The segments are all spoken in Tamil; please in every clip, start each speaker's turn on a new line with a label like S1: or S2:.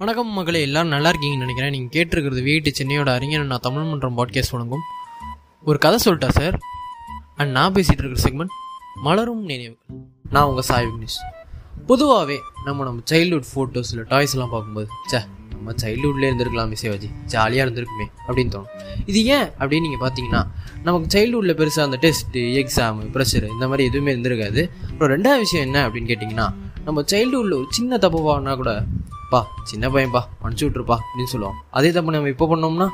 S1: வணக்கம் மகளே எல்லாரும் நல்லா இருக்கீங்கன்னு நினைக்கிறேன். நீங்கள் கேட்டிருக்கிறது வீட்டு சென்னையோட அறிஞர் நான் தமிழ் மன்றம் பாட்காஸ்ட் வழங்கும் ஒரு கதை சொல்லிட்டா சார் அண்ட் நான் பேசிகிட்டு இருக்கிற செக்மெண்ட் மலரும் நினைவுகள். நான் உங்கள் சாய் விக்னேஷ். பொதுவாகவே நம்ம நம்ம சைல்ட்ஹுட் ஃபோட்டோஸில் டாய்ஸ்லாம் பார்க்கும்போது சே நம்ம சைல்ட்ஹுட்லேயே இருந்திருக்கலாம் மிசேவாஜி ஜாலியாக இருந்திருக்குமே அப்படின்னு தோணும். இது ஏன் அப்படின்னு நீங்கள் பார்த்தீங்கன்னா நமக்கு சைல்ட்ஹுட்டில் பெருசாக அந்த டெஸ்ட்டு எக்ஸாமு ப்ரெஷர் இந்த மாதிரி எதுவுமே இருந்திருக்காது. அப்புறம் ரெண்டாவது விஷயம் என்ன அப்படின்னு கேட்டிங்கன்னா நம்ம சைல்ட்ஹுட்டில் ஒரு சின்ன தப்பு வாங்கினா கூட பா சின்ன பையன்பா மன்னிச்சு விட்ருப்பா அப்படின்னு சொல்லுவான். அதே தப்பு நம்ம இப்போ பண்ணோம்னா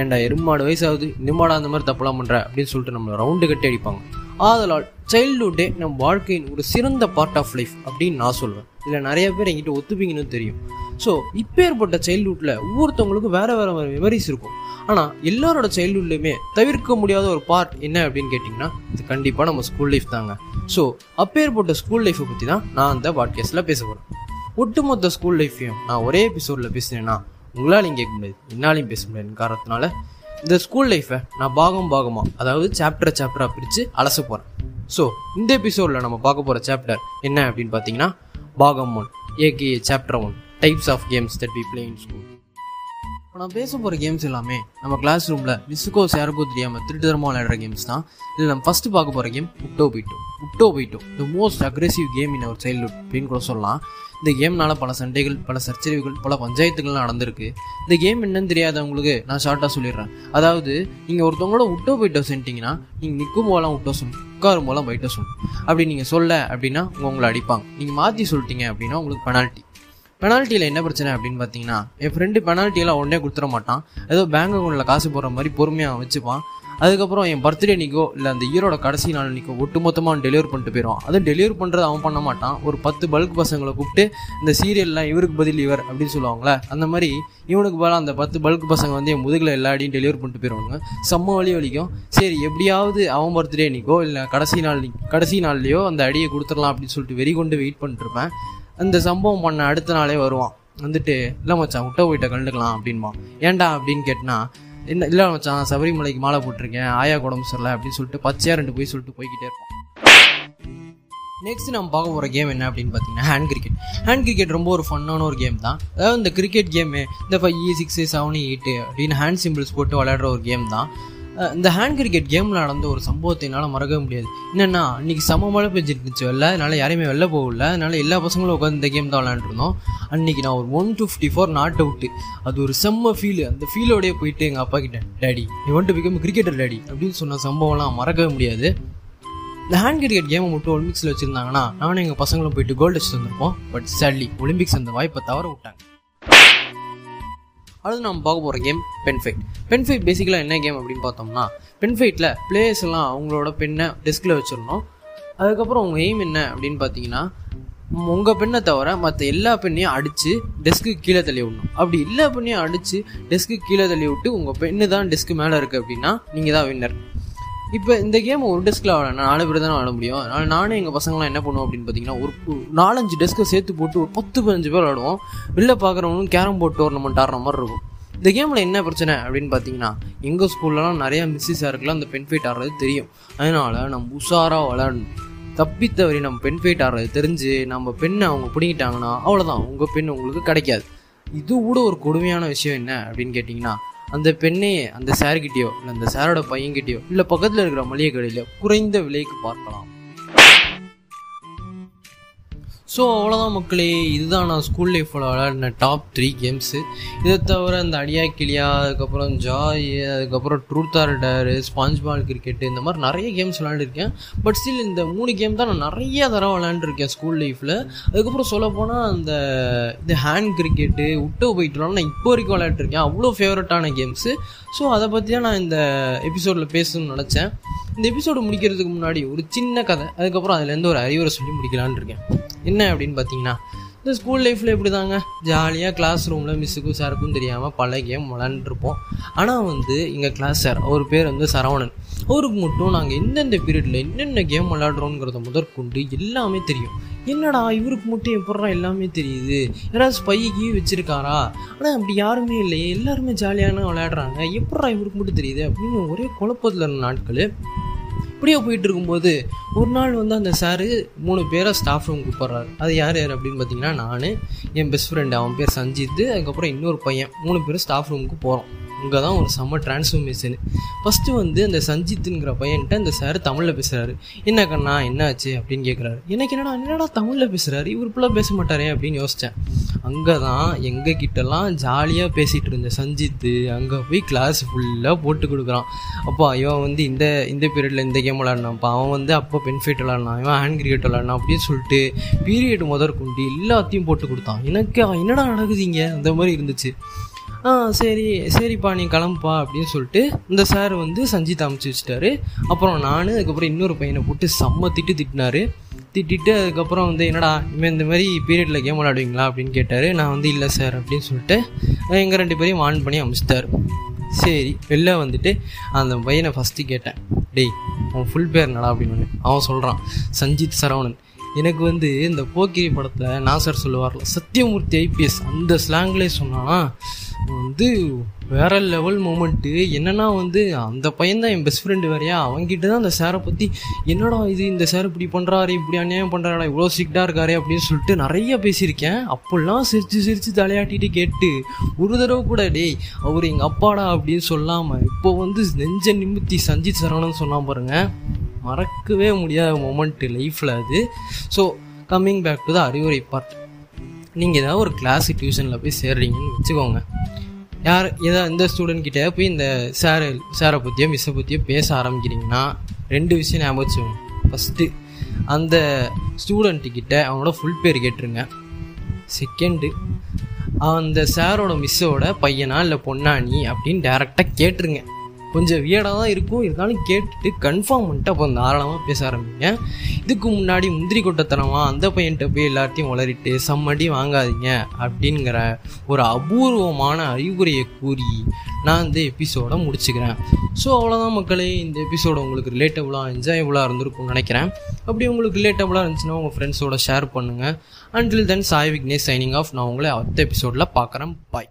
S1: ஏன்டா எருமாடு வயசாகுது இன்னுமாடா அந்த மாதிரி தப்புலாம் பண்ணுற அப்படின்னு சொல்லிட்டு நம்மளை ரவுண்டு கட்டி அடிப்பாங்க. ஆதலால் சைல்ட்ஹுட்டே நம் வாழ்க்கையின் ஒரு சிறந்த பார்ட் ஆஃப் லைஃப் அப்படின்னு நான் சொல்வேன். இதில் நிறைய பேர் என்கிட்ட ஒத்துப்பீங்கன்னு தெரியும். ஸோ இப்பேற்பட்ட சைல்டுஹுட்டில் ஒவ்வொருத்தவங்களுக்கும் வேறு வேறு வேறு மெமரிஸ் இருக்கும். ஆனால் எல்லாரோட சைல்ட்ஹுட்லையுமே தவிர்க்க முடியாத ஒரு பார்ட் என்ன அப்படின்னு கேட்டிங்கன்னா இது கண்டிப்பாக நம்ம ஸ்கூல் லைஃப் தாங்க. ஸோ அப்பேற்பட்ட ஸ்கூல் லைஃப்பை பற்றி தான் நான் அந்த பாட்காஸ்ட்டில் பேச போகிறேன் ஒட்டுமொத்த ஸ்கூல் லைஃப்பையும் நான் ஒரே எபிசோடில் பேசுகிறேன்னா உங்களாலையும் கேட்க முடியாது. என்னாலையும் பேச முடியாதுன்னு காரணத்தினால இந்த ஸ்கூல் லைஃப்பை நான் பாகம் பாகமாக அதாவது சாப்டர் சாப்டராக பிரித்து அலச போகிறேன் ஸோ இந்த எபிசோடில் நம்ம பார்க்க போகிற சாப்டர் என்ன அப்படின்னு பார்த்தீங்கன்னா பாகம் one AK chapter one types of games that we play in school இப்போ நான் பேச போகிற கேம்ஸ் எல்லாமே நம்ம கிளாஸ் ரூமில் மிஸ்ஸுக்கோ யாருக்கோ தெரியாமல் திருட்டுத்தரமாக விளையாடுற கேம்ஸ் தான். இதில் நம்ம ஃபஸ்ட்டு பார்க்க போகிற கேம் உக்டோ பைட்டோ உக்டோ phyto the most aggressive game in our childhood அப்படின்னு கூட சொல்லலாம். இந்த கேம்னால பல சண்டைகள் பல சர்ச்சரிவுகள் பல பஞ்சாயத்துகள்லாம் நடந்திருக்கு. இந்த கேம் என்னன்னு தெரியாதவங்களுக்கு நான் ஷார்ட்டாக சொல்லிடுறேன். அதாவது நீங்கள் ஒருத்தவங்களோட உட்டோ பைட்டோ சென்ட்டிங்கன்னா நீங்கள் நிற்கும் போலாம் உட்டோ சொல்லணும் உட்காரும் போலாம் பைட்டோ சொல்லணும் அப்படி நீங்கள் சொல்ல அப்படின்னா உங்க உங்களை அடிப்பாங்க. நீங்கள் மாற்றி சொல்லிட்டீங்க அப்படின்னா உங்களுக்கு பெனால்ட்டி பெனால்ட்டியில் என்ன பிரச்சனை அப்படின்னு பார்த்தீங்கன்னா என் ஃப்ரெண்டு பெனால்ட்டியெல்லாம் உடனே கொடுத்துட மாட்டான். ஏதோ பேங்க் அக்கௌண்ட்டில் காசு போடுற மாதிரி பொறுமையாக வச்சுப்பான். அதுக்கப்புறம் என் பர்த்டே நிற்கோ இல்லை அந்த ஈரோட கடைசி நாள் நிற்கோ ஒட்டுமொத்தமாக டெலிவரி பண்ணிட்டு போயிடுவான். அதுவும் டெலிவரி பண்ணுறது அவன் பண்ண மாட்டான். ஒரு பத்து பல்க் பசங்களை கூப்பிட்டு இந்த சீரியல்லாம் இவருக்கு பதில் இவர் அப்படின்னு சொல்லுவாங்களே அந்த மாதிரி இவனுக்கு பதிலாக அந்த பத்து பல்க் பசங்க வந்து என் முதுகில் எல்லா அடியும் டெலிவரி பண்ணிட்டு போயிடுவாங்க செம்ம வழி வலிக்கும். சரி எப்படியாவது அவன் பர்த்டே நிற்கோ இல்லை கடைசி நாள் கடைசி நாள்லையோ அந்த அடியை கொடுத்துடலாம் அப்படின்னு சொல்லிட்டு வெறி கொண்டு வெயிட் பண்ணிட்டுருப்பேன் அந்த சம்பவம் பண்ண அடுத்த நாளே வருவான். வந்துட்டு இல்லை மச்சான் விட்ட போயிட்ட கண்டுக்கலாம் அப்படின்பான். ஏன்டா? அப்படின்னு கேட்டினா என்ன இல்லை மச்சான் சபரிமலைக்கு மாலை போட்டிருக்கேன். ஆயா குடம்பு சரியில்லை அப்படின்னு சொல்லிட்டு பச்சையாக ரெண்டு போய் சொல்லிட்டு போய்கிட்டே இருப்பான். நெக்ஸ்ட் நம்ம பார்க்க போகிற கேம் என்ன அப்படின்னு பார்த்தீங்கன்னா ஹேண்ட் கிரிக்கெட் ஹேண்ட் கிரிக்கெட் ரொம்ப ஒரு ஃபன்னான ஒரு கேம் தான். அதாவது இந்த கிரிக்கெட் கேமு இந்த ஃபைவ் சிக்ஸ் செவன் எயிட்டு அப்படின்னு ஹேண்ட் சிம்பிள்ஸ் போட்டு விளையாடுற ஒரு கேம் தான். இந்த ஹேண்ட் கிரிக்கெட் கேமில் நடந்த ஒரு சம்பவத்தை என்னால் மறக்கவே முடியாது. என்னென்னா அன்றைக்கி செம மழை பெஞ்சிருந்துச்சு. வெளில அதனால் யாரையுமே வெளில போகல அதனால் எல்லா பசங்களும் உட்காந்து இந்த கேம் தான் விளையாண்டுருந்தோம் அன்றைக்கி நான் ஒரு one fifty four not out அது ஒரு செம்ம ஃபீல் அந்த ஃபீலோடய போயிட்டு எங்கள் அப்பா கிட்ட டேடி நீ டு பிகம் கிரிக்கெட்டர் டேடி அப்படின்னு சொன்ன சம்பவம்லாம் மறக்கவே முடியாது. இந்த ஹேண்ட் கிரிக்கெட் கேமை மட்டும் ஒலிம்பிக்ஸில் வச்சுருந்தாங்கன்னா நானும் எங்கள் பசங்களும் போயிட்டு கோல்டு அடிச்சு வந்திருப்போம். பட் சேட்லி ஒலிம்பிக்ஸ் அந்த வாய்ப்பை தவற விட்டாங்க. அடுத்து நம்ம பார்க்க போகிற game pen fight pen fight பேசிக்கலாக என்ன கேம் அப்படின்னு பார்த்தோம்னா பென் ஃபைட்டில் பிளேயர்ஸ் எல்லாம் அவங்களோட பெண்ணை டெஸ்கில் வச்சிடணும். அதுக்கப்புறம் உங்கள் எய்ம் என்ன அப்படின்னு பார்த்தீங்கன்னா உங்கள் பெண்ணை தவிர மற்ற எல்லா பெண்ணையும் அடித்து டெஸ்க்கு கீழே தள்ளி விடணும். அப்படி எல்லா பெண்ணையும் அடித்து டெஸ்க்கு கீழே தள்ளி விட்டு உங்கள் பெண்ணு தான் டெஸ்க்கு மேலே இருக்குது அப்படின்னா நீங்கள் தான் வின்னர் இப்போ இந்த கேம் ஒரு டெஸ்கில் விளாட நாலு பேர் தான் விளாட முடியும். அதனால் நானும் எங்கள் பசங்களாம் என்ன பண்ணுவோம் அப்படின்னு பார்த்தீங்கன்னா ஒரு நாலஞ்சு டெஸ்க்கை சேர்த்து போட்டு ஒரு பத்து பதினஞ்சு பேர் விளாடுவோம் வெளில பார்க்குறவங்களும் கேரம் போர்ட் டோர்னமெண்ட் ஆடுற மாதிரி இருக்கும். இந்த கேமில் என்ன பிரச்சனை அப்படின்னு பார்த்தீங்கன்னா எங்கள் ஸ்கூல்லலாம் நிறையா மிஸ்ஸஸ் இருக்கலாம் அந்த பெண் ஃபைட் ஆடுறது தெரியும். அதனால் நம்ம உஷாராக விளாடணும் தப்பித்தவரி நம்ம பெண் ஃபைட் ஆடுறது தெரிஞ்சு நம்ம பெண்ணை அவங்க பிடிங்கிட்டாங்கன்னா அவ்வளோதான் உங்கள் பெண் உங்களுக்கு கிடைக்காது. இது கூட ஒரு கொடுமையான விஷயம் என்ன அப்படின்னு கேட்டிங்கன்னா அந்த பெண்ணையே அந்த சார்கிட்டயோ இல்லை அந்த சாரோட பையன்கிட்டயோ இல்லை பக்கத்தில் இருக்கிற மளிகை கடையில் குறைந்த விலைக்கு பார்க்கலாம். ஸோ அவ்வளோதான் மக்களே. இதுதான் நான் ஸ்கூல் லைஃப்பில் விளையாடின டாப் த்ரீ கேம்ஸு இதை தவிர இந்த அடியா கிளியா அதுக்கப்புறம் ஜாய் அதுக்கப்புறம் truth or dare sponge ball cricket இந்த மாதிரி நிறைய கேம்ஸ் விளையாண்டுருக்கேன் பட் ஸ்டில் இந்த மூணு கேம் தான் நான் நிறைய தடவை விளையாண்டுருக்கேன் ஸ்கூல் லைஃப்பில் அதுக்கப்புறம் சொல்லப்போனால் அந்த இந்த ஹேண்ட் கிரிக்கெட்டு உட்டோ போயிட்டுலாம் நான் இப்போ வரைக்கும் விளையாண்டுருக்கேன் அவ்வளோ ஃபேவரட்டான கேம்ஸு ஸோ அதை பற்றி தான் நான் இந்த எபிசோடில் பேசணும்னு நினச்சேன். இந்த எபிசோடு முடிக்கிறதுக்கு முன்னாடி ஒரு சின்ன கதை. அதுக்கப்புறம் அதுலேருந்து ஒரு அறிவுரை சொல்லி முடிக்கலான்னு இருக்கேன். என்ன அப்படின்னு பார்த்தீங்கன்னா இந்த ஸ்கூல் லைஃப்பில் எப்படி தாங்க ஜாலியாக கிளாஸ் ரூமில் மிஸ்ஸுக்கும் சாருக்கும் தெரியாமல் பல கேம் விளாண்டுருப்போம் ஆனால் வந்து எங்கள் கிளாஸ் சார் அவர் பேர் வந்து சரவணன். அவருக்கு மட்டும் நாங்கள் எந்தெந்த பீரியடில் என்னென்ன கேம் விளாடுறோங்கிறத முதற்கொண்டு எல்லாமே தெரியும். என்னடா இவருக்கு மட்டும் எப்படா எல்லாமே தெரியுது? யாராவது ஸ்பைக்கு வச்சிருக்காரா? ஆனால் அப்படி யாருமே இல்லையே. எல்லாருமே ஜாலியான விளையாடுறாங்க. எப்படா இவருக்கு மட்டும் தெரியுது அப்படின்னு ஒரே குழப்பத்தில் இருந்த நாட்கள் இப்படியே போயிட்டு இருக்கும்போது ஒரு நாள் வந்து அந்த சாரு மூணு பேரை ஸ்டாஃப் ரூம் கூப்பிட்றாரு அது யார் யார் அப்படின்னு பார்த்தீங்கன்னா நான் என் பெஸ்ட் ஃப்ரெண்டு அவன் பேர் சஞ்சித் அதுக்கப்புறம் இன்னொரு பையன் மூணு பேரும் ஸ்டாஃப் ரூமுக்கு போகிறோம் இங்கே தான் ஒரு செம்ம டிரான்ஸ்ஃபர்மேஷன் ஃபஸ்ட்டு வந்து அந்த சஞ்சித்துங்கிற பையன்கிட்ட அந்த சார் தமிழில் பேசுகிறாரு என்ன கண்ணா என்னாச்சு அப்படின்னு கேட்குறாரு எனக்கு என்னடா என்னடா தமிழில் பேசுகிறாரு இவர் ஃபுல்லாக பேச மாட்டாரே? அப்படின்னு யோசித்தேன் அங்கே தான் எங்கள் கிட்டலாம் ஜாலியாக பேசிகிட்டு இருந்த சஞ்சித்து அங்கே போய் கிளாஸ் ஃபுல்லாக போட்டு கொடுக்குறான். அப்பா இவன் வந்து இந்த இந்த பீரியடில் இந்த கேம் விளாட்னாப்பா அவன் வந்து அப்போ பென்ஃபிட் விளாட்னான் இவன் ஹேண்ட் கிரிக்கெட் விளாட்னான் அப்படின்னு சொல்லிட்டு பீரியட் முதற்கொண்டு எல்லாத்தையும் போட்டு கொடுத்தான். எனக்கு என்னடா நடக்குதுங்க அந்த மாதிரி இருந்துச்சு. ஆ சரி சரிப்பா நீ கிளம்புப்பா அப்படின்னு சொல்லிட்டு இந்த சார் வந்து சஞ்சித் அமுச்சு வச்சுட்டாரு. அப்புறம் நான் அதுக்கப்புறம் இன்னொரு பையனை போட்டு செம்ம திட்டு திட்டினாரு. திட்டிட்டு அதுக்கப்புறம் வந்து என்னடா இனிமேல் இந்த மாதிரி பீரியடில் கேம் விளாடுவீங்களா அப்படின்னு கேட்டார். நான் வந்து இல்லை சார் அப்படின்னு சொல்லிட்டு எங்கள் ரெண்டு பேரையும் வான் பண்ணி அமுச்சிட்டாரு. சரி வெளில வந்துட்டு அந்த பையனை ஃபஸ்ட்டு கேட்டேன். டேய் அவன் ஃபுல் பேர் என்னடா? அப்படின்னு அவன் சொல்கிறான் சஞ்சித் சரவணன். எனக்கு வந்து இந்த போக்கிரி படத்தில் நாசர் சொல்லுவார்ல சத்தியமூர்த்தி ஐபிஎஸ் அந்த ஸ்லாங்லேயே சொன்னானா வந்து வேற லெவல் மூமெண்ட்டு என்னன்னா வந்து அந்த பையன் தான் என் பெஸ்ட் ஃப்ரெண்டு வேறையா? அவங்ககிட்ட தான் அந்த சேரை பற்றி என்னடா இது இந்த சேர் இப்படி பண்ணுறாரு இப்படி அநியாயம் பண்ணுறாடா இவ்வளோ ஸ்ட்ரிக்டாக இருக்காரு? அப்படின்னு சொல்லிட்டு நிறைய பேசியிருக்கேன். அப்போல்லாம் சிரித்து சிரித்து தலையாட்டிட்டு கேட்டு ஒரு தடவை கூட டேய் அவர் எங்கள் அப்பாடா? அப்படின்னு சொல்லாமல் இப்போ வந்து நெஞ்ச நிமித்தி சஞ்சித் சரவணன் சொன்னால் பாருங்கள் மறக்கவே முடியாத மொமெண்ட் லைஃப்பில் அது. So coming back to the அறிவுரை பார்ட் நீங்கள் ஏதாவது ஒரு கிளாஸ் டியூஷனில் போய் சேர்றீங்கன்னு வச்சுக்கோங்க. யார் ஏதாவது இந்த ஸ்டூடெண்ட் கிட்டே போய் இந்த சார் சாரை பற்றியோ மிஸ்ஸை பற்றியோ பேச ஆரம்பிக்கிறீங்கன்னா ரெண்டு விஷயம் ஞாபகம் வச்சுக்கோங்க. ஃபஸ்ட்டு அந்த ஸ்டூடெண்ட்டுக்கிட்ட அவனோட ஃபுல் பேர் கேட்டுருங்க. செகண்டு அந்த சாரோட மிஸ்ஸோட பையனா இல்லை பொண்ணா நீ அப்படின்னு டேரெக்டாக கேட்டுருங்க. கொஞ்சம் வியடாக தான் இருக்கும். இருந்தாலும் கேட்டுட்டு கன்ஃபார்ம் பண்ணிட்டு அப்போ தாராளமாக பேச ஆரம்பிங்க. இதுக்கு முன்னாடி முந்திரி கொட்டத்தனமாக அந்த பையன்கிட்ட போய் எல்லாத்தையும் வளரிட்டு சம்மடி வாங்காதீங்க அப்படிங்கிற ஒரு அபூர்வமான அறிவுரையை கூறி நான் இந்த எபிசோடை முடிச்சுக்கிறேன். ஸோ அவ்வளோதான் மக்களே. இந்த எபிசோடு உங்களுக்கு ரிலேட்டபுளாக என்ஜாயபுளாக இருந்திருக்கும்னு நினைக்கிறேன். அப்படி உங்களுக்கு ரிலேட்டபுளாக இருந்துச்சுன்னா உங்கள் ஃப்ரெண்ட்ஸோட ஷேர் பண்ணுங்கள் until then Sai Vignesh signing off நான் உங்களை அடுத்த எபிசோடில் பார்க்குறேன். பாய்